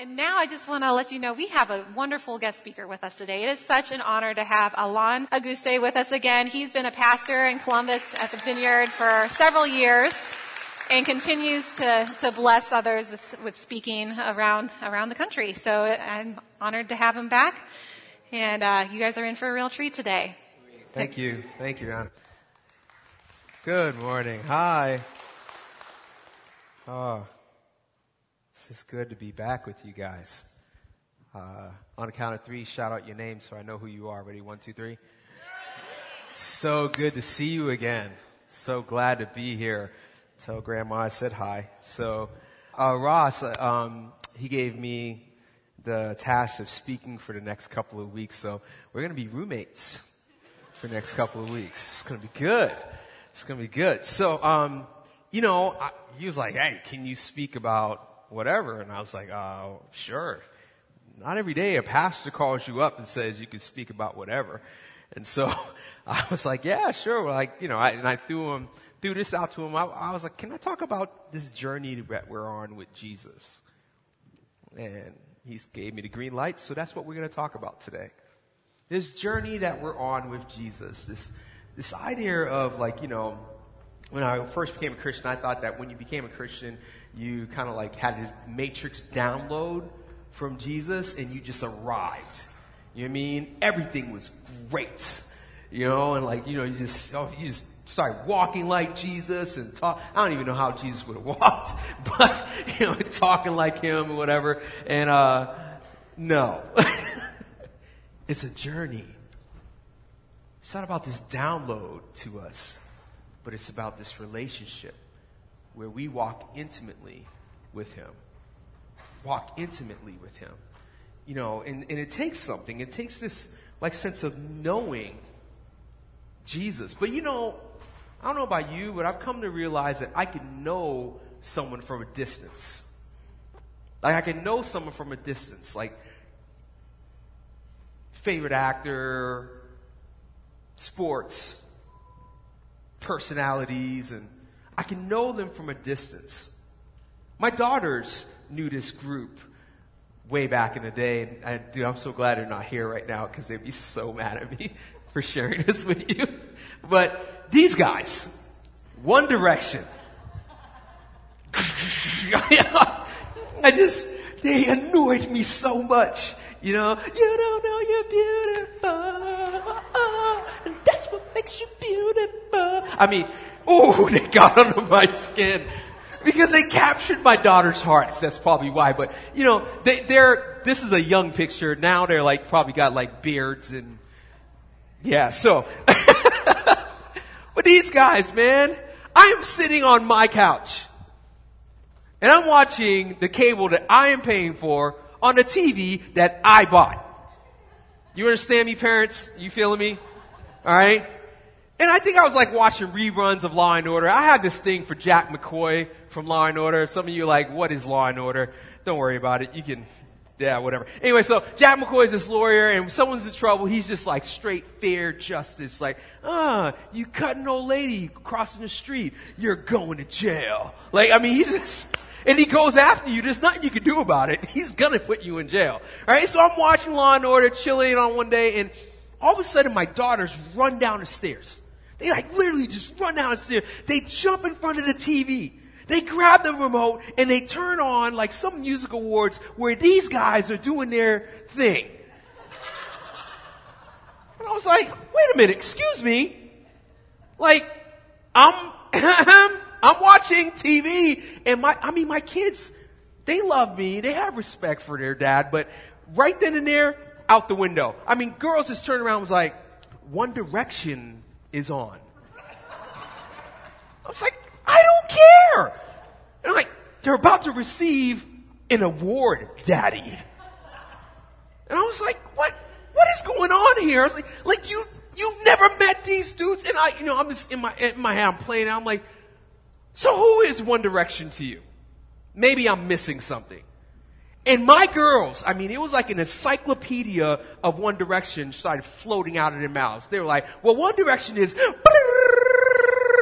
And now I just want to let you know we have a wonderful guest speaker with us today. It is such an honor to have Alen Auguste with us again. He's been a pastor in Columbus at the Vineyard for several years and continues to, to bless others with, with speaking around, around the country. So I'm honored to have him back. And uh, you guys are in for a real treat today. Thank you. Thank you, Ron. Good morning. Hi. Oh, this is good to be back with you guys. Uh, on a count of three, shout out your name so I know who you are. Ready? One, two, three. So good to see you again. So glad to be here. Tell Grandma I said hi. So, uh, Ross, uh, um, he gave me the task of speaking for the next couple of weeks. So we're going to be roommates for the next couple of weeks. It's going to be good. It's going to be good. So, um, you know, I, he was like, "Hey, can you speak about whatever. And I was like, oh, sure. Not every day a pastor calls you up and says you can speak about whatever. And so I was like, yeah, sure. Like, you know, I, and I threw him, threw this out to him. I, I was like, can I talk about this journey that we're on with Jesus? And he gave me the green light. So that's what we're going to talk about today. This journey that we're on with Jesus, this, this idea of like, you know, when I first became a Christian, I thought that when you became a Christian, you kind of like had this matrix download from Jesus and you just arrived. You know what I mean? Everything was great. You know, and like, you know, you just, oh, you just started walking like Jesus and talk. I don't even know how Jesus would have walked, but, you know, talking like him or whatever. And, uh, no. it's a journey. It's not about this download to us, but it's about this relationship where we walk intimately with Him. Walk intimately with Him. You know, and, and it takes something. It takes this, like, sense of knowing Jesus. But you know, I don't know about you, but I've come to realize that I can know someone from a distance. Like, I can know someone from a distance. Like, favorite actor, sports, personalities, and I can know them from a distance. My daughters knew this group way back in the day. And I, dude, I'm so glad they're not here right now because they'd be so mad at me for sharing this with you. But these guys, One Direction. I just, they annoyed me so much. You know, you don't know you're beautiful. Ah, ah, and that's what makes you beautiful. I mean, oh, they got under my skin because they captured my daughter's hearts. That's probably why. But you know, they, they're this is a young picture. Now they're like probably got like beards and yeah. So, but these guys, man, I am sitting on my couch and I'm watching the cable that I am paying for on the TV that I bought. You understand me, parents? You feeling me? All right. And I think I was like watching reruns of Law and Order. I had this thing for Jack McCoy from Law and Order. Some of you are like, what is Law and Order? Don't worry about it. You can, yeah, whatever. Anyway, so Jack McCoy is this lawyer and someone's in trouble, he's just like straight fair justice. Like, ah, you cut an old lady crossing the street. You're going to jail. Like, I mean, he's just, and he goes after you. There's nothing you can do about it. He's gonna put you in jail. Alright, so I'm watching Law and Order, chilling on one day, and all of a sudden my daughters run down the stairs. They like literally just run down the stairs. They jump in front of the TV. They grab the remote and they turn on like some music awards where these guys are doing their thing. And I was like, wait a minute, excuse me. Like, I'm, I'm watching TV and my, I mean, my kids, they love me. They have respect for their dad, but right then and there, out the window. I mean, girls just turned around and was like, One Direction is on. I was like, I don't care. And I'm like, they're about to receive an award, daddy. And I was like, what, what is going on here. I was like, like you, you've never met these dudes. And I, you know, I'm just in my, in my head, I'm playing I'm like, so who is One Direction to you? Maybe I'm missing something. And my girls, I mean, it was like an encyclopedia of One Direction started floating out of their mouths. They were like, well, One Direction is,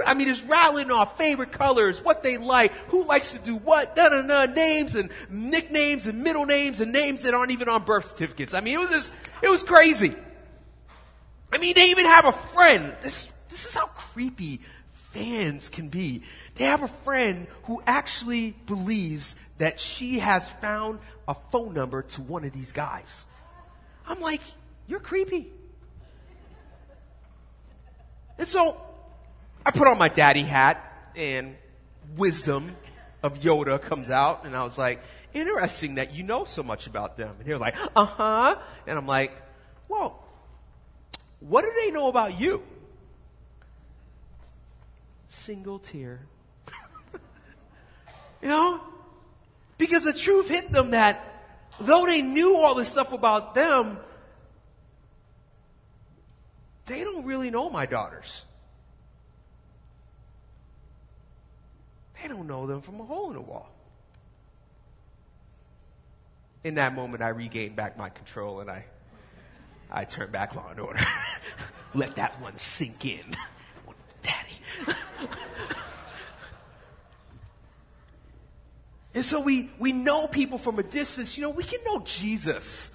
I mean, it's rattling off favorite colors, what they like, who likes to do what, da da da, names and nicknames and middle names and names that aren't even on birth certificates. I mean, it was just, it was crazy. I mean, they even have a friend. This, this is how creepy fans can be. They have a friend who actually believes that she has found a phone number to one of these guys. I'm like, you're creepy. And so I put on my daddy hat and wisdom of Yoda comes out and I was like, interesting that you know so much about them. And they're like, uh huh. And I'm like, well, what do they know about you? Single tear. you know? Because the truth hit them that though they knew all this stuff about them, they don't really know my daughters. They don't know them from a hole in the wall. In that moment, I regained back my control and I, I turned back law and order. Let that one sink in. Daddy. And so we, we know people from a distance. You know, we can know Jesus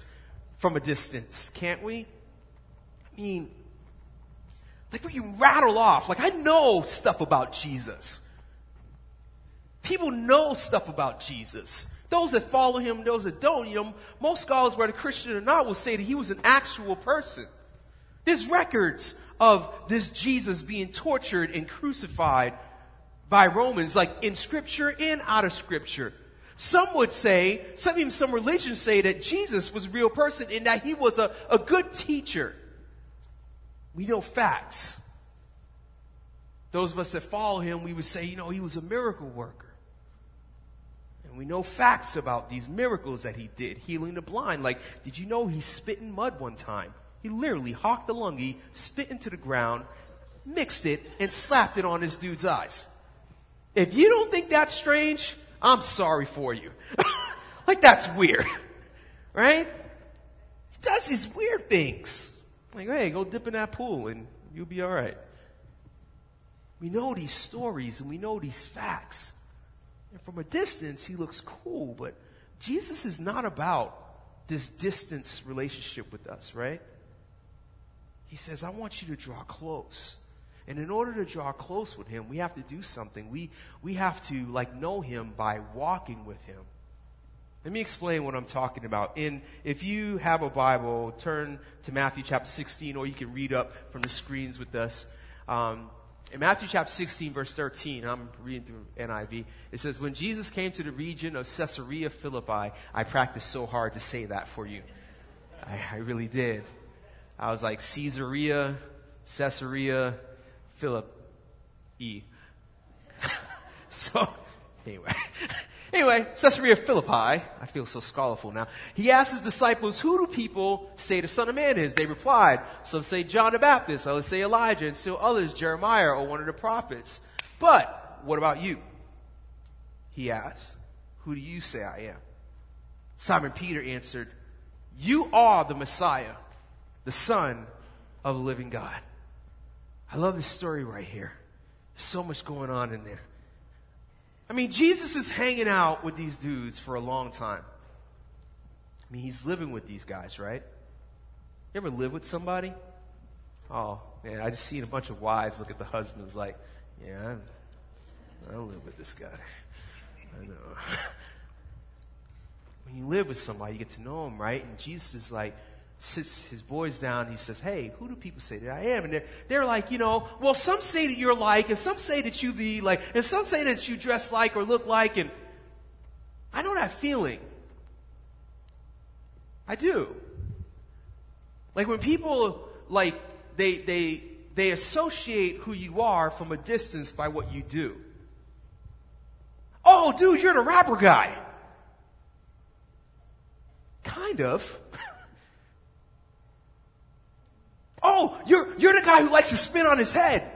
from a distance, can't we? I mean, like we can rattle off. Like I know stuff about Jesus. People know stuff about Jesus. Those that follow him, those that don't, you know, most scholars, whether Christian or not, will say that he was an actual person. There's records of this Jesus being tortured and crucified by Romans, like in scripture and out of scripture. Some would say, some even some religions say that Jesus was a real person and that he was a, a good teacher. We know facts. Those of us that follow him, we would say, you know, he was a miracle worker. And we know facts about these miracles that he did, healing the blind. Like, did you know he spit in mud one time? He literally hawked the lungi, spit into the ground, mixed it, and slapped it on this dude's eyes. If you don't think that's strange, I'm sorry for you. like, that's weird. right? He does these weird things. Like, hey, go dip in that pool and you'll be alright. We know these stories and we know these facts. And from a distance, he looks cool, but Jesus is not about this distance relationship with us, right? He says, I want you to draw close. And in order to draw close with him, we have to do something. We, we have to like know him by walking with him. Let me explain what I'm talking about. In, if you have a Bible, turn to Matthew chapter 16, or you can read up from the screens with us. Um, in Matthew chapter 16, verse 13, I'm reading through NIV, it says, When Jesus came to the region of Caesarea Philippi, I practiced so hard to say that for you. I, I really did. I was like, Caesarea, Caesarea, Philip, E. so, anyway. Anyway, Caesarea Philippi, I feel so scholarful now. He asked his disciples, who do people say the Son of Man is? They replied, some say John the Baptist, others say Elijah, and still others Jeremiah or one of the prophets. But, what about you? He asked, who do you say I am? Simon Peter answered, you are the Messiah, the Son of the living God. I love this story right here. There's so much going on in there. I mean, Jesus is hanging out with these dudes for a long time. I mean, he's living with these guys, right? You ever live with somebody? Oh, man, I just seen a bunch of wives look at the husbands like, yeah, I don't live with this guy. I know. when you live with somebody, you get to know them, right? And Jesus is like, sits his boys down. He says, Hey, who do people say that I am? And they're, they're like, you know, well, some say that you're like, and some say that you be like, and some say that you dress like or look like. And I know that feeling. I do. Like when people, like, they, they, they associate who you are from a distance by what you do. Oh, dude, you're the rapper guy. Kind of. Oh, you're, you're the guy who likes to spin on his head.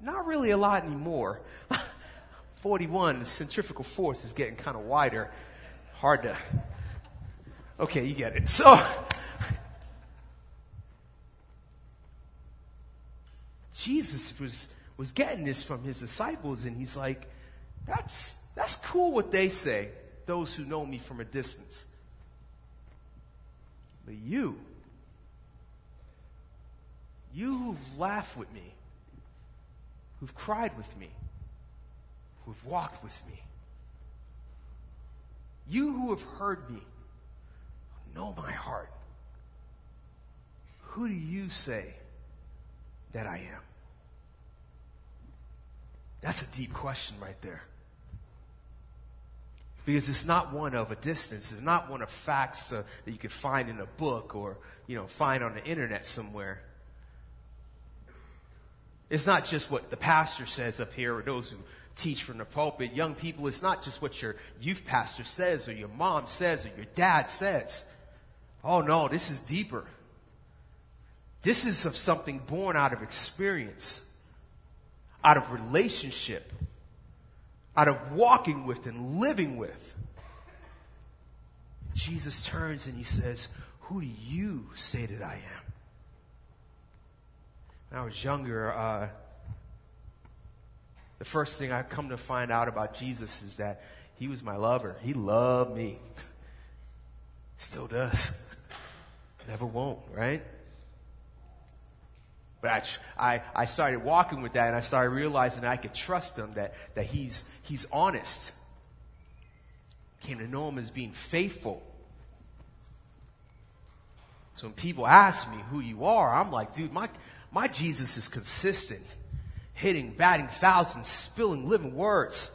Not really a lot anymore. 41, the centrifugal force is getting kind of wider. Hard to. Okay, you get it. So, Jesus was, was getting this from his disciples, and he's like, that's, that's cool what they say, those who know me from a distance. But you, you who've laughed with me, who've cried with me, who've walked with me, you who have heard me, know my heart, who do you say that I am? That's a deep question right there. Because it's not one of a distance. It's not one of facts uh, that you could find in a book or, you know, find on the internet somewhere. It's not just what the pastor says up here or those who teach from the pulpit. Young people, it's not just what your youth pastor says or your mom says or your dad says. Oh no, this is deeper. This is of something born out of experience, out of relationship, out of walking with and living with. Jesus turns and he says, Who do you say that I am? When I was younger, uh, the first thing I come to find out about Jesus is that he was my lover. He loved me. Still does. Never won't, right? But I, I, I started walking with that and I started realizing I could trust him, that, that he's, he's honest. Came to know him as being faithful. So when people ask me who you are, I'm like, dude, my, my Jesus is consistent. Hitting, batting thousands, spilling living words.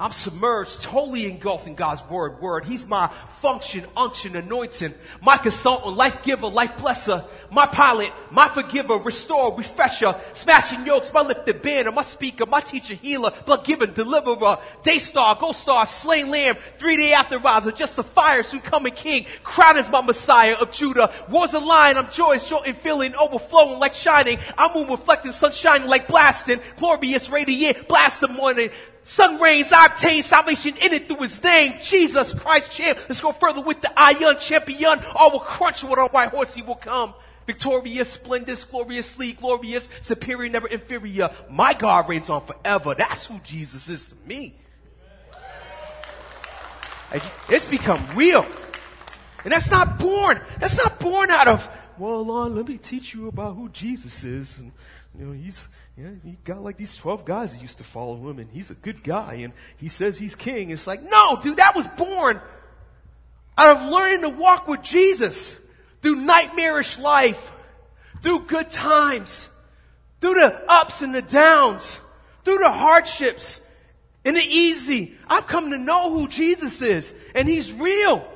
I'm submerged, totally engulfed in God's word. Word. He's my function, unction, anointing, my consultant, life giver, life blesser, my pilot, my forgiver, restorer, refresher, smashing yokes, my lifted banner, my speaker, my teacher, healer, blood giver, deliverer, day star, ghost star, slain lamb, three day after riser, just a fire, soon coming king, crown is my messiah of Judah, wars a lion, I'm joyous, joy and feeling, overflowing like shining, I'm moon reflecting, sun shining like blasting, glorious, radiant, blast the morning, Sun reigns, I obtain salvation in it through his name, Jesus Christ champ. Let's go further with the iron champion. All will crunch with our white horse, he will come. Victorious, splendid, gloriously glorious, superior, never inferior. My God reigns on forever. That's who Jesus is to me. It's become real. And that's not born. That's not born out of, well, Lon, let me teach you about who Jesus is. And, you know, he's, yeah, he got like these 12 guys that used to follow him and he's a good guy and he says he's king. It's like, no, dude, that was born out of learning to walk with Jesus through nightmarish life, through good times, through the ups and the downs, through the hardships and the easy. I've come to know who Jesus is and he's real.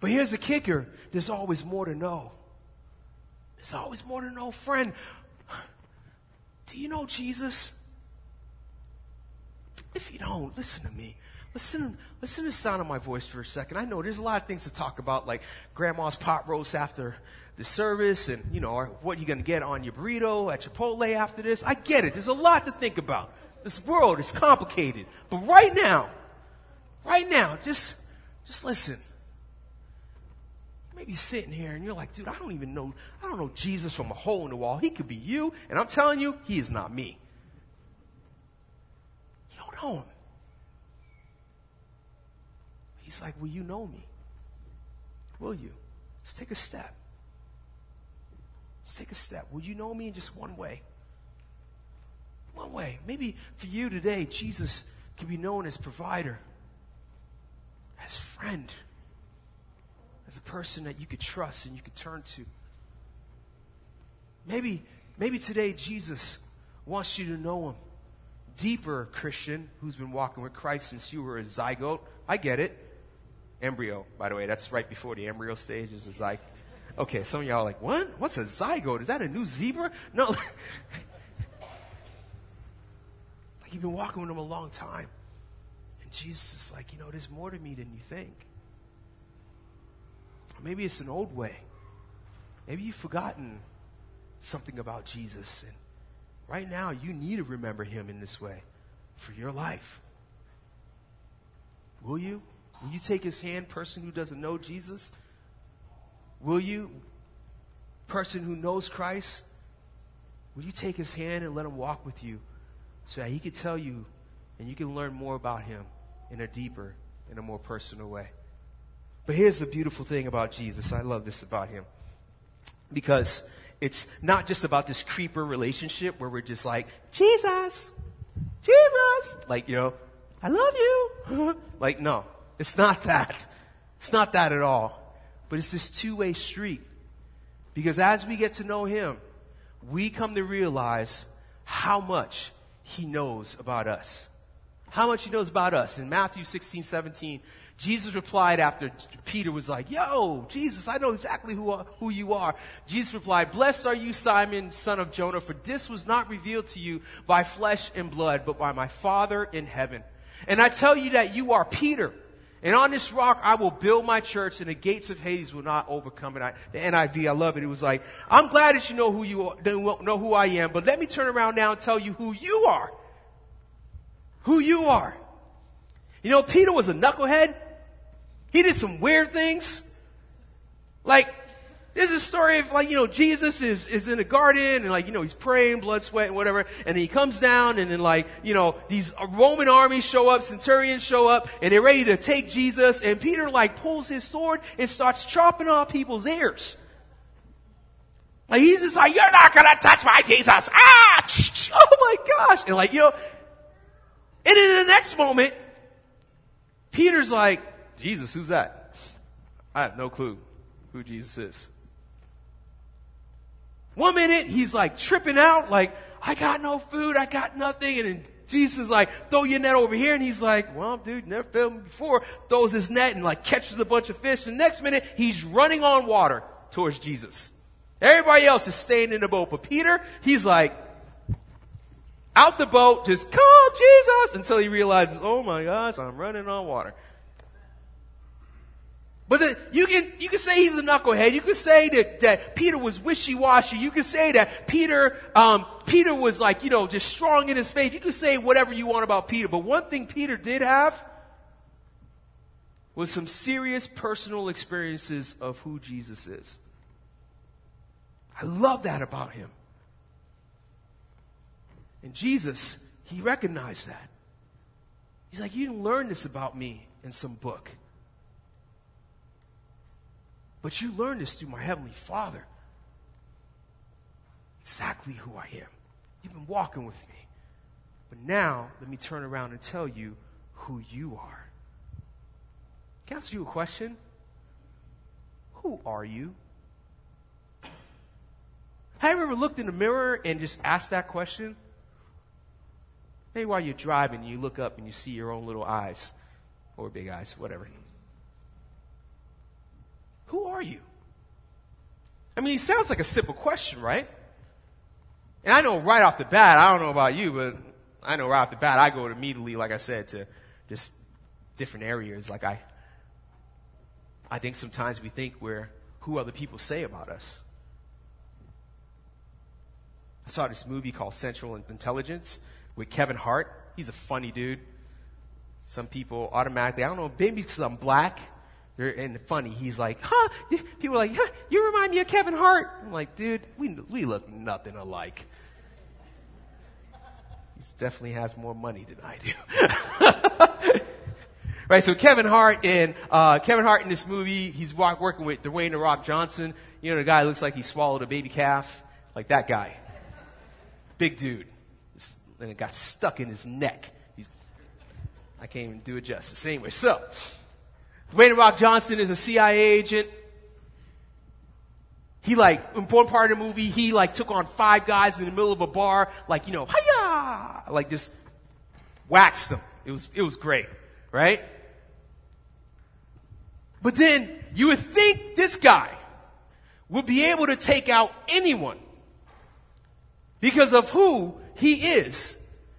But here's the kicker. There's always more to know. There's always more to know, friend. Do you know Jesus? If you don't, listen to me. Listen, listen to the sound of my voice for a second. I know there's a lot of things to talk about, like grandma's pot roast after the service, and you know, what you're going to get on your burrito at Chipotle after this. I get it. There's a lot to think about. This world is complicated, but right now, right now, just, just listen. Maybe sitting here and you're like, dude, I don't even know, I don't know Jesus from a hole in the wall. He could be you, and I'm telling you, he is not me. You don't know him. He's like, will you know me? Will you? Just take a step. Just take a step. Will you know me in just one way? One way. Maybe for you today, Jesus can be known as provider, as friend as a person that you could trust and you could turn to. Maybe, maybe today Jesus wants you to know him deeper, Christian, who's been walking with Christ since you were a zygote. I get it. Embryo, by the way, that's right before the embryo stage is a zygote. Okay, some of y'all are like, what? What's a zygote? Is that a new zebra? No. like you've been walking with him a long time. And Jesus is like, you know, there's more to me than you think. Maybe it's an old way. maybe you've forgotten something about Jesus. And right now, you need to remember him in this way for your life. Will you? Will you take his hand, person who doesn't know Jesus? Will you, person who knows Christ? Will you take his hand and let him walk with you so that he can tell you and you can learn more about him in a deeper, in a more personal way? But here's the beautiful thing about Jesus. I love this about him. Because it's not just about this creeper relationship where we're just like, Jesus, Jesus, like, you know, I love you. like, no, it's not that. It's not that at all. But it's this two-way street. Because as we get to know him, we come to realize how much he knows about us. How much he knows about us. In Matthew 16, 17, Jesus replied after Peter was like, Yo, Jesus, I know exactly who, who you are. Jesus replied, Blessed are you, Simon, son of Jonah, for this was not revealed to you by flesh and blood, but by my Father in heaven. And I tell you that you are Peter. And on this rock I will build my church and the gates of Hades will not overcome it. The NIV, I love it. It was like, I'm glad that you know who you are, know who I am, but let me turn around now and tell you who you are. Who you are. You know, Peter was a knucklehead. He did some weird things. Like, there's a story of like, you know, Jesus is, is in a garden and like, you know, he's praying, blood, sweat, and whatever. And he comes down and then like, you know, these Roman armies show up, centurions show up, and they're ready to take Jesus. And Peter like pulls his sword and starts chopping off people's ears. Like he's just like, you're not gonna touch my Jesus. Ah! Oh my gosh. And like, you know, and in the next moment, Peter's like, Jesus, who's that? I have no clue who Jesus is. One minute he's like tripping out, like, I got no food, I got nothing, and Jesus is like, throw your net over here, and he's like, well, dude, never failed me before, throws his net and like catches a bunch of fish, and next minute he's running on water towards Jesus. Everybody else is staying in the boat, but Peter, he's like, out the boat, just call Jesus until he realizes, oh my gosh, I'm running on water. But the, you can, you can say he's a knucklehead. You can say that, that Peter was wishy-washy. You can say that Peter, um, Peter was like, you know, just strong in his faith. You can say whatever you want about Peter. But one thing Peter did have was some serious personal experiences of who Jesus is. I love that about him. And Jesus, he recognized that. He's like, you didn't learn this about me in some book. But you learn this through my Heavenly Father. Exactly who I am. You've been walking with me. But now, let me turn around and tell you who you are. Can I ask you a question? Who are you? Have you ever looked in the mirror and just asked that question? Maybe while you're driving, you look up and you see your own little eyes, or big eyes, whatever. Who are you? I mean, it sounds like a simple question, right? And I know right off the bat, I don't know about you, but I know right off the bat, I go immediately, like I said, to just different areas. Like I, I think sometimes we think we're who other people say about us. I saw this movie called Central Intelligence with Kevin Hart. He's a funny dude. Some people automatically, I don't know, maybe because I'm black, and funny, he's like, huh? People are like, huh, you remind me of Kevin Hart. I'm like, dude, we, we look nothing alike. He definitely has more money than I do. right, so Kevin Hart in, uh, Kevin Hart in this movie, he's working with Dwayne The Rock Johnson. You know, the guy looks like he swallowed a baby calf. Like that guy. Big dude. And it got stuck in his neck. He's, I can't even do it justice. Anyway, so, Dwayne Rock Johnson is a CIA agent. He like, important part of the movie, he like took on five guys in the middle of a bar, like, you know, hiya! Like just waxed them. It was, it was great, right? But then you would think this guy would be able to take out anyone because of who he is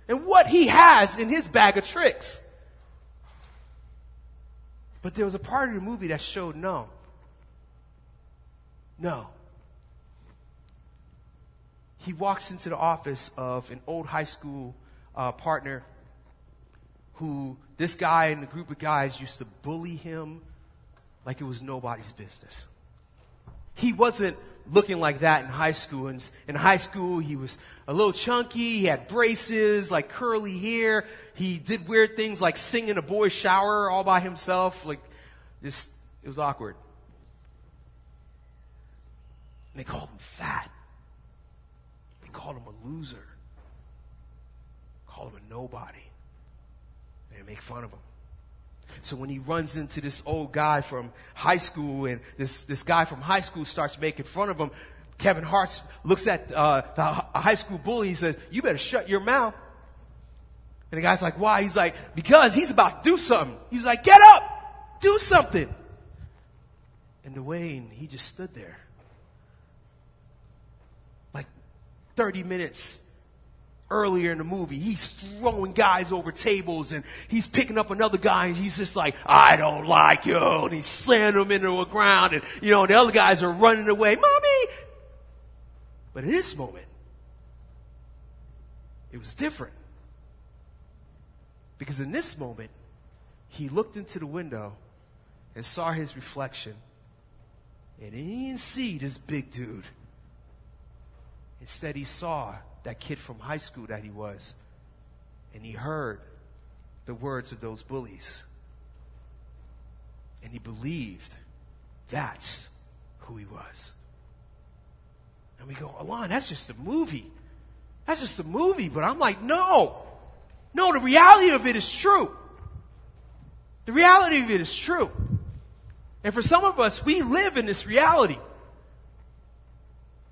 and what he has in his bag of tricks. But there was a part of the movie that showed no. No. He walks into the office of an old high school uh, partner who this guy and a group of guys used to bully him like it was nobody's business. He wasn't looking like that in high school. And in high school, he was a little chunky. He had braces, like curly hair. He did weird things like sing in a boy's shower all by himself. Like this, it was awkward. And they called him fat. They called him a loser. Called him a nobody. They make fun of him. So when he runs into this old guy from high school and this, this guy from high school starts making fun of him, Kevin Hart looks at uh, the high school bully. He says, you better shut your mouth. And the guy's like, why? He's like, because he's about to do something. He's like, get up, do something. And Dwayne, he just stood there. Like 30 minutes earlier in the movie. He's throwing guys over tables and he's picking up another guy and he's just like, I don't like you. And he's slamming him into the ground and, you know, the other guys are running away. Mommy! But in this moment, it was different. Because in this moment, he looked into the window and saw his reflection. And he didn't see this big dude. Instead, he saw that kid from high school that he was. And he heard the words of those bullies. And he believed that's who he was. And we go, Alen, that's just a movie. That's just a movie. But I'm like, no. No, the reality of it is true. The reality of it is true. And for some of us, we live in this reality.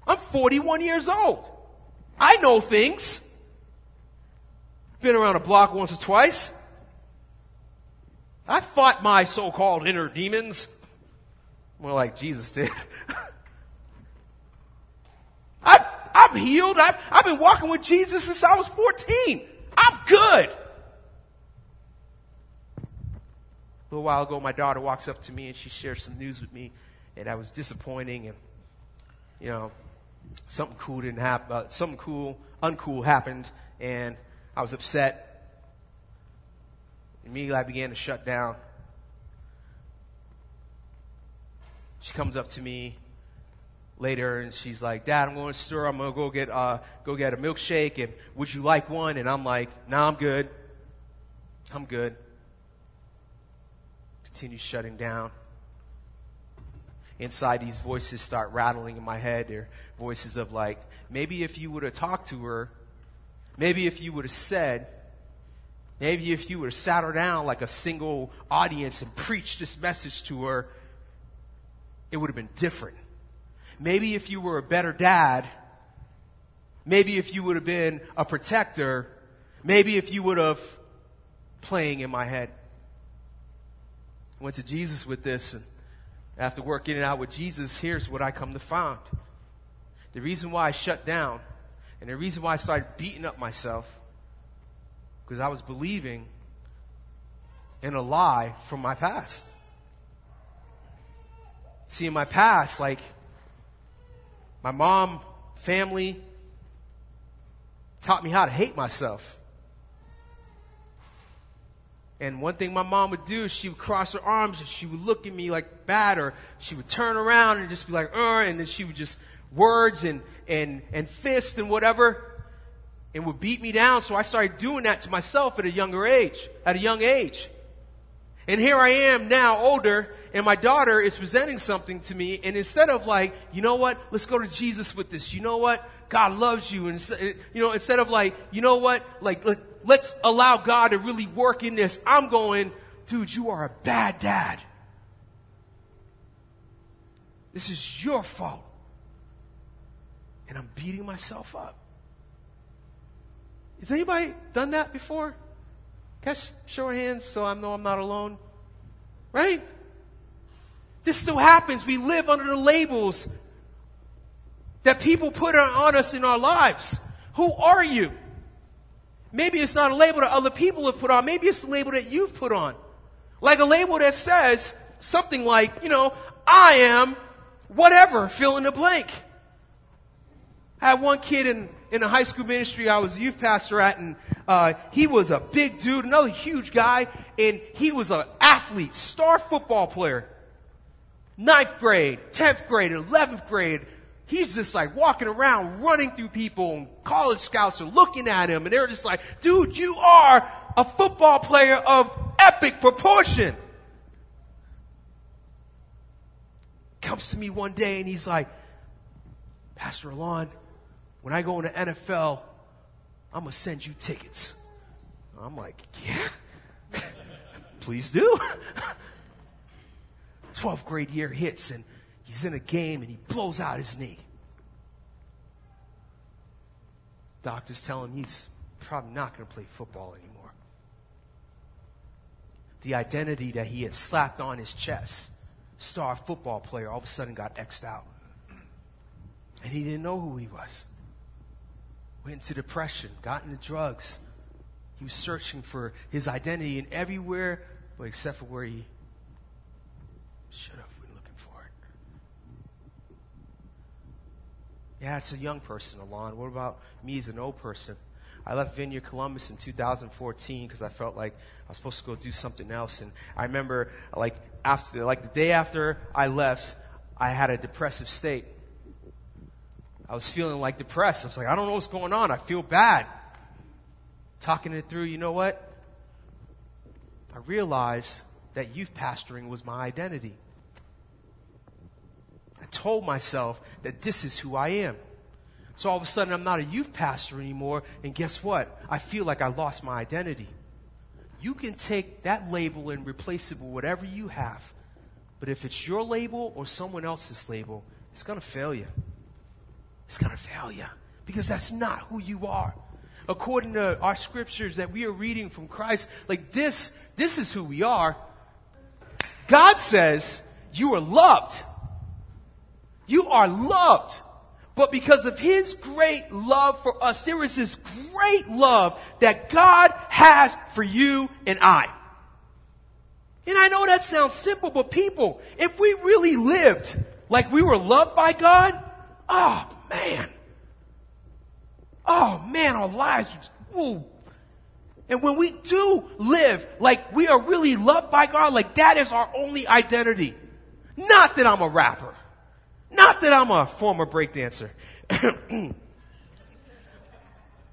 I'm 41 years old. I know things. Been around a block once or twice. I fought my so-called inner demons. More like Jesus did. I've, I'm healed. I've, I've been walking with Jesus since I was 14. I'm good. A little while ago, my daughter walks up to me and she shares some news with me, and I was disappointing. And, you know, something cool didn't happen, uh, something cool, uncool happened, and I was upset. Immediately I began to shut down. She comes up to me later and she's like, Dad, I'm going to store. I'm going to go get, uh, go get a milkshake and would you like one? And I'm like, nah, I'm good. I'm good. Continue shutting down inside these voices start rattling in my head. They're voices of like, maybe if you would have talked to her, maybe if you would have said, maybe if you would have sat her down like a single audience and preached this message to her, it would have been different. Maybe if you were a better dad, maybe if you would have been a protector, maybe if you would have playing in my head. Went to Jesus with this and after working it out with Jesus, here's what I come to find. The reason why I shut down and the reason why I started beating up myself because I was believing in a lie from my past. See, in my past, like my mom, family taught me how to hate myself. And one thing my mom would do, she would cross her arms and she would look at me like bad, or she would turn around and just be like, uh, and then she would just words and, and, and fist and whatever, and would beat me down. So I started doing that to myself at a younger age, at a young age. And here I am now older, and my daughter is presenting something to me, and instead of like, you know what, let's go to Jesus with this, you know what, God loves you, and you know, instead of like, you know what, like, let's allow God to really work in this. I'm going, dude, you are a bad dad. This is your fault. And I'm beating myself up. Has anybody done that before? I show your hands so I know I'm not alone? Right? This still happens. We live under the labels that people put on us in our lives. Who are you? Maybe it's not a label that other people have put on. Maybe it's a label that you've put on. Like a label that says something like, you know, I am whatever, fill in the blank. I had one kid in, in a high school ministry I was a youth pastor at, and uh, he was a big dude, another huge guy, and he was an athlete, star football player. Ninth grade, 10th grade, 11th grade, he's just like walking around, running through people, and college scouts are looking at him, and they're just like, dude, you are a football player of epic proportion. Comes to me one day and he's like, Pastor Alen, when I go into NFL, I'm going to send you tickets. I'm like, yeah, please do. 12th grade year hits and he's in a game and he blows out his knee. Doctors tell him he's probably not going to play football anymore. The identity that he had slapped on his chest, star football player, all of a sudden got X'd out. And he didn't know who he was. Went into depression, got into drugs. He was searching for his identity in everywhere, but except for where he should have been looking for it. Yeah, it's a young person, Alen. What about me as an old person? I left Vineyard Columbus in 2014 because I felt like I was supposed to go do something else. And I remember, like after, like the day after I left, I had a depressive state. I was feeling like depressed. I was like, I don't know what's going on. I feel bad. Talking it through, you know what? I realized that youth pastoring was my identity. Told myself that this is who I am. So all of a sudden, I'm not a youth pastor anymore, and guess what? I feel like I lost my identity. You can take that label and replace it with whatever you have. But if it's your label or someone else's label, it's going to fail you. It's going to fail you because that's not who you are. According to our scriptures that we are reading from Christ, like this, this is who we are. God says you are loved. You are loved. But because of His great love for us, there is this great love that God has for you and I. And I know that sounds simple, but people, if we really lived like we were loved by God, oh man. Oh man, our lives, ooh. And when we do live like we are really loved by God, like that is our only identity. Not that I'm a rapper. Not that I'm a former breakdancer.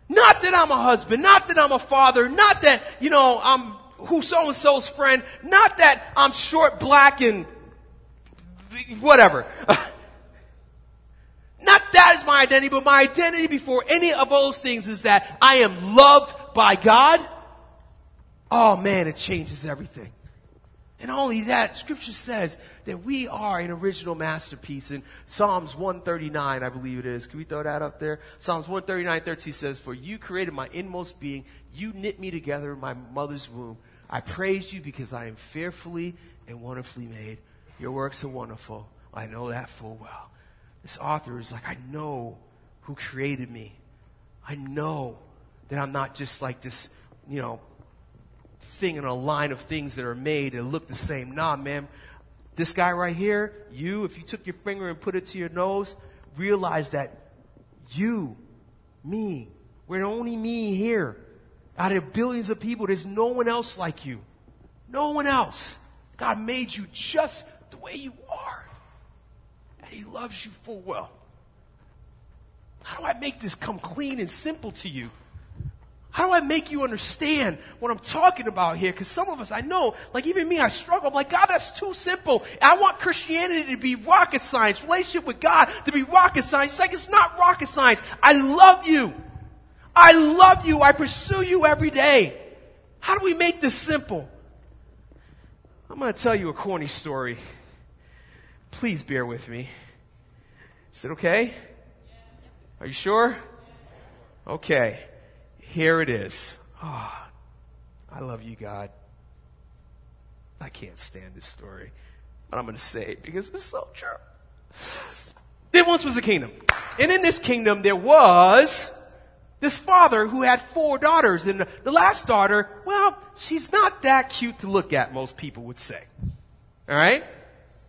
not that I'm a husband. Not that I'm a father. Not that, you know, I'm who so and so's friend. Not that I'm short, black, and whatever. Not that is my identity, but my identity before any of those things is that I am loved by God. Oh man, it changes everything. And only that, scripture says that we are an original masterpiece. In Psalms 139, I believe it is. Can we throw that up there? Psalms 139, 13 says, For you created my inmost being. You knit me together in my mother's womb. I praise you because I am fearfully and wonderfully made. Your works are wonderful. I know that full well. This author is like, I know who created me. I know that I'm not just like this, you know, thing in a line of things that are made that look the same. Nah, man. This guy right here, you, if you took your finger and put it to your nose, realize that you, me, we're only me here. Out of billions of people, there's no one else like you. No one else. God made you just the way you are. And He loves you full well. How do I make this come clean and simple to you? How do I make you understand what I'm talking about here? Because some of us, I know, like even me, I struggle. I'm like, God, that's too simple. I want Christianity to be rocket science, relationship with God to be rocket science. It's like, it's not rocket science. I love you. I love you. I pursue you every day. How do we make this simple? I'm going to tell you a corny story. Please bear with me. Is it okay? Are you sure? Okay. Here it is. Oh, I love you, God. I can't stand this story, but I'm going to say it because it's so true. There once was a kingdom. And in this kingdom, there was this father who had four daughters. And the, last daughter, well, she's not that cute to look at, most people would say. All right?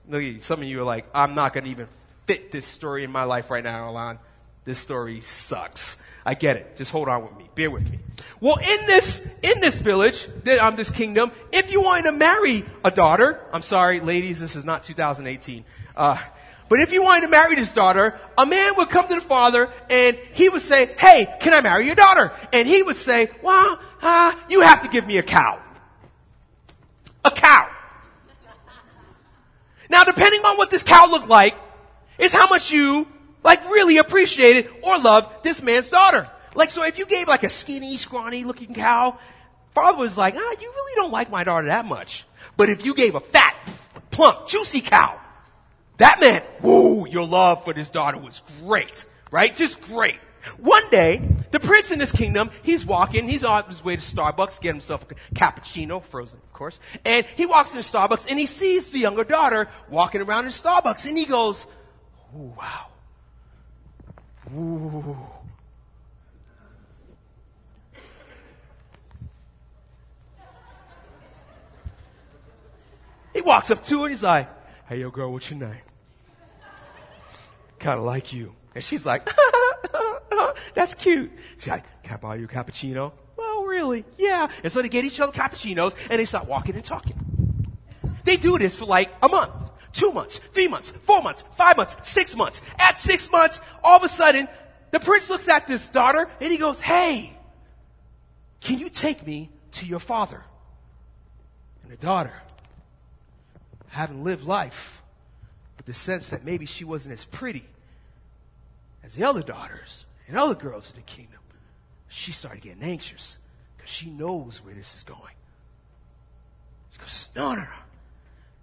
Look, at some of you are like, I'm not going to even fit this story in my life right now, Alen. This story sucks. I get it. Just hold on with me. Bear with me. Well, in this, in this village, um, this kingdom, if you wanted to marry a daughter, I'm sorry, ladies, this is not 2018. Uh, but if you wanted to marry this daughter, a man would come to the father and he would say, hey, can I marry your daughter? And he would say, well, uh, you have to give me a cow. A cow. Now, depending on what this cow looked like, is how much you like really appreciated or loved this man's daughter. Like, so if you gave like a skinny, scrawny looking cow, father was like, ah, you really don't like my daughter that much. But if you gave a fat, plump, juicy cow, that meant, whoa, your love for this daughter was great, right? Just great. One day, the prince in this kingdom, he's walking, he's on his way to Starbucks, get himself a cappuccino, frozen, of course. And he walks into Starbucks and he sees the younger daughter walking around in Starbucks and he goes, wow. Ooh. He walks up to her and he's like, Hey, yo, girl, what's your name? Kind of like you. And she's like, That's cute. She's like, Can I buy you a cappuccino? Well, really? Yeah. And so they get each other cappuccinos and they start walking and talking. They do this for like a month two months, three months, four months, five months, six months. At six months, all of a sudden, the prince looks at this daughter and he goes, Hey, can you take me to your father? And the daughter, having lived life with the sense that maybe she wasn't as pretty as the other daughters and other girls in the kingdom, she started getting anxious because she knows where this is going. She goes, No, no, no.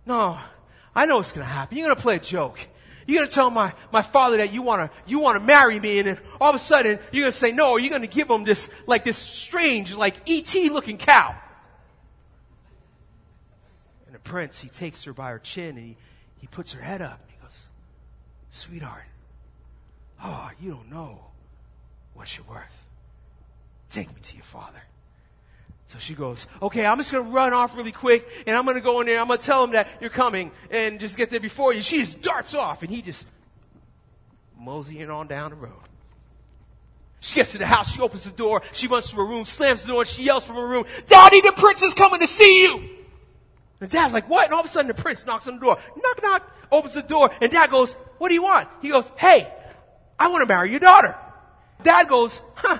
No, I know what's going to happen. You're going to play a joke. You're going to tell my, my father that you want to, you want to marry me. And then all of a sudden you're going to say no, or you're going to give him this, like this strange, like ET looking cow. And the prince, he takes her by her chin and he, he puts her head up and he goes, sweetheart, oh, you don't know what you're worth. Take me to your father. So she goes, okay, I'm just going to run off really quick and I'm going to go in there. I'm going to tell him that you're coming and just get there before you. She just darts off and he just moseying on down the road. She gets to the house. She opens the door. She runs to her room, slams the door, and she yells from her room, Daddy, the prince is coming to see you. And dad's like, what? And all of a sudden the prince knocks on the door. Knock, knock, opens the door. And dad goes, what do you want? He goes, hey, I want to marry your daughter. Dad goes, huh,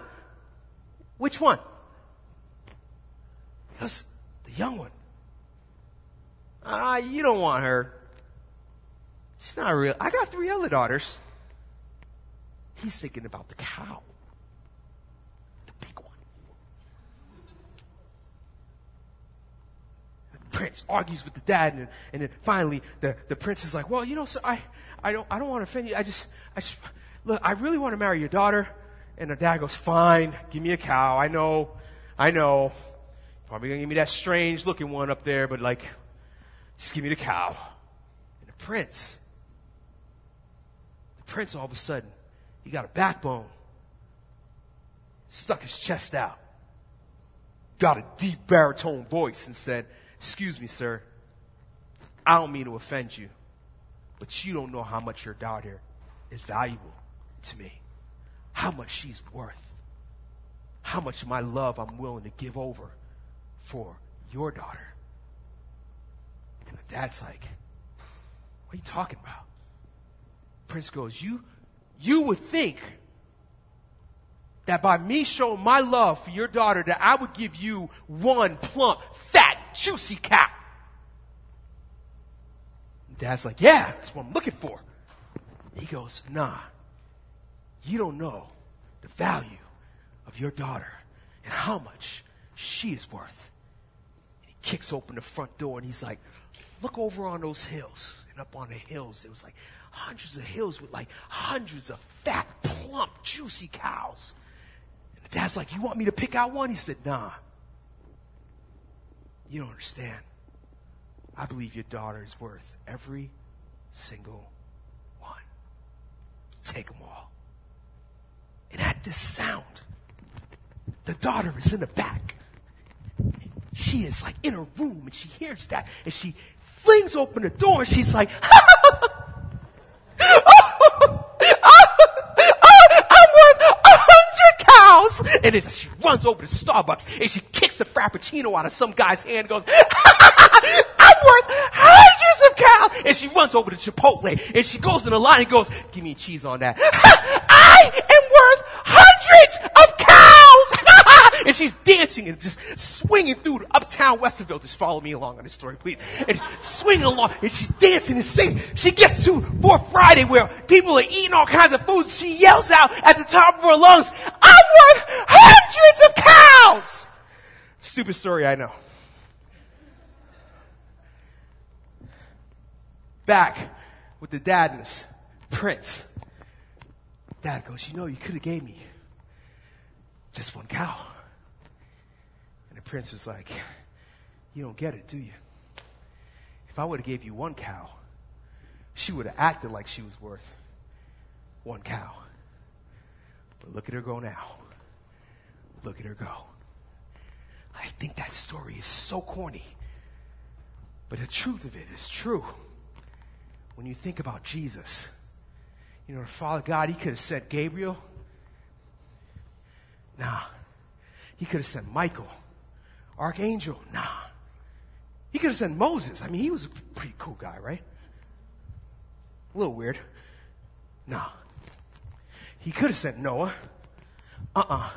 which one? Because the young one. Ah, you don't want her. She's not real. I got three other daughters. He's thinking about the cow. The big one. The prince argues with the dad and, and then finally the, the prince is like, well, you know, sir, I, I don't, I don't want to offend you. I just, I just, look, I really want to marry your daughter. And the dad goes, fine, give me a cow. I know, I know. Probably gonna give me that strange looking one up there, but like, just give me the cow. And the prince, the prince all of a sudden, he got a backbone, stuck his chest out, got a deep baritone voice and said, excuse me, sir, I don't mean to offend you, but you don't know how much your daughter is valuable to me, how much she's worth, how much my love I'm willing to give over for your daughter. And the dad's like, what are you talking about? Prince goes, you, you would think that by me showing my love for your daughter that I would give you one plump, fat, juicy cow. Dad's like, yeah, that's what I'm looking for. He goes, nah, you don't know the value of your daughter and how much she is worth kicks open the front door and he's like, look over on those hills. And up on the hills, there was like hundreds of hills with like hundreds of fat, plump, juicy cows. And the dad's like, you want me to pick out one? He said, nah. You don't understand. I believe your daughter is worth every single one. Take them all. And at this sound, the daughter is in the back she is like in her room and she hears that and she flings open the door and she's like, And then she runs over to Starbucks and she kicks a Frappuccino out of some guy's hand and goes, I'm worth hundreds of cows. And she runs over to Chipotle and she goes in the line and goes, give me cheese on that. I am worth hundreds of cows. And she's dancing and just swinging through uptown Westerville. Just follow me along on this story, please. And swinging along and she's dancing and singing. She gets to Fourth Friday where people are eating all kinds of food. She yells out at the top of her lungs, "I want hundreds of cows. Stupid story, I know. Back with the dadness, Prince. Dad goes, you know, you could have gave me just one cow. The prince was like, you don't get it, do you? If I would have gave you one cow, she would have acted like she was worth one cow. But look at her go now. Look at her go. I think that story is so corny. But the truth of it is true. When you think about Jesus, you know, Father God, He could have sent Gabriel. Nah. He could have sent Michael, Archangel. Nah. He could have sent Moses. I mean, he was a pretty cool guy, right? A little weird. Nah. He could have sent Noah. Uh-uh.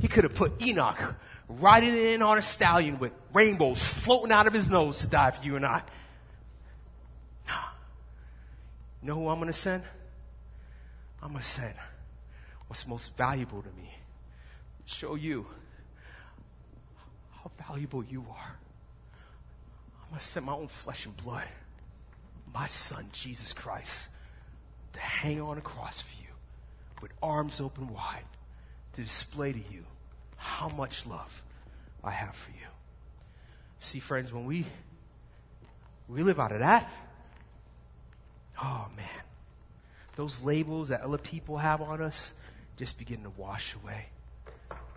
He could have put Enoch riding in on a stallion with rainbows floating out of his nose to die for you and I. Nah. You know who I'm going to send? I'm going to send what's most valuable to me. Show you valuable you are. I'm going to send my own flesh and blood, my son, Jesus Christ, to hang on a cross for you with arms open wide to display to you how much love I have for you. See, friends, when we, we live out of that, oh man, those labels that other people have on us just begin to wash away.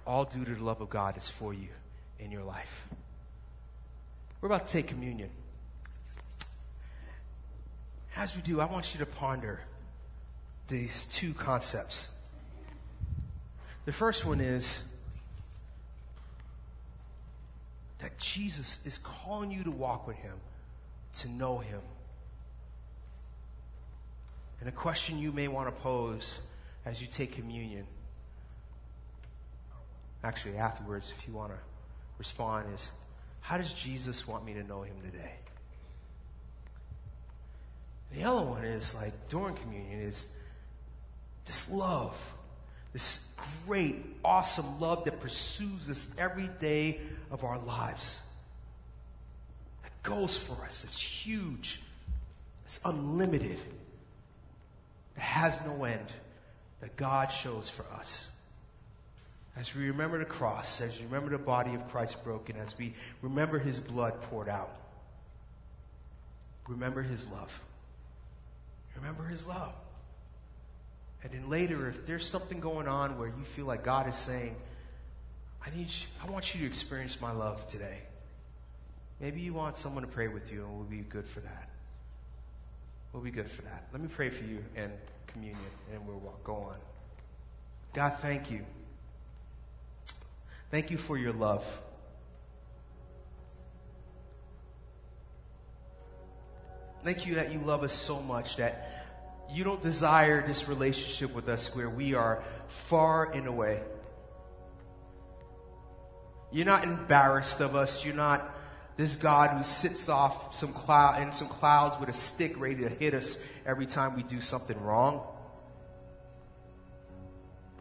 All due to the love of God is for you in your life. We're about to take communion. As we do, I want you to ponder these two concepts. The first one is that Jesus is calling you to walk with Him, to know Him. And a question you may want to pose as you take communion, actually afterwards, if you want to respond, is how does Jesus want me to know Him today? The other one is like during communion is this love, this great, awesome love that pursues us every day of our lives. That goes for us. It's huge. It's unlimited. It has no end that God shows for us. As we remember the cross, as we remember the body of Christ broken, as we remember his blood poured out, remember his love. Remember his love. And then later, if there's something going on where you feel like God is saying, I need you, I want you to experience my love today. Maybe you want someone to pray with you and we'll be good for that. We'll be good for that. Let me pray for you and communion and we'll go on. God, thank you. Thank you for your love. Thank you that you love us so much that you don't desire this relationship with us where we are far and away. You're not embarrassed of us. You're not this God who sits off some cloud in some clouds with a stick ready to hit us every time we do something wrong.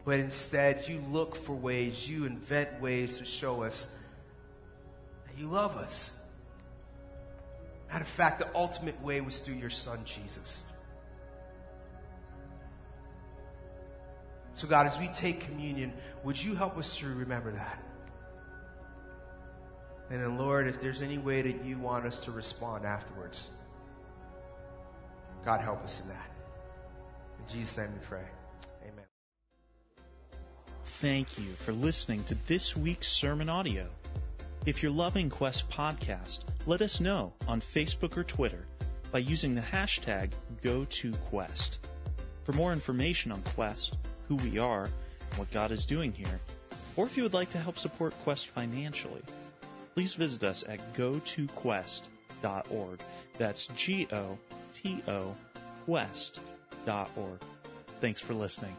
But instead, you look for ways, you invent ways to show us that you love us. Matter of fact, the ultimate way was through your son, Jesus. So, God, as we take communion, would you help us to remember that? And then, Lord, if there's any way that you want us to respond afterwards, God, help us in that. In Jesus' name we pray. Thank you for listening to this week's sermon audio. If you're loving Quest Podcast, let us know on Facebook or Twitter by using the hashtag GoToQuest. For more information on Quest, who we are, and what God is doing here, or if you would like to help support Quest financially, please visit us at gotoquest.org. That's G O T O Quest.org. Thanks for listening.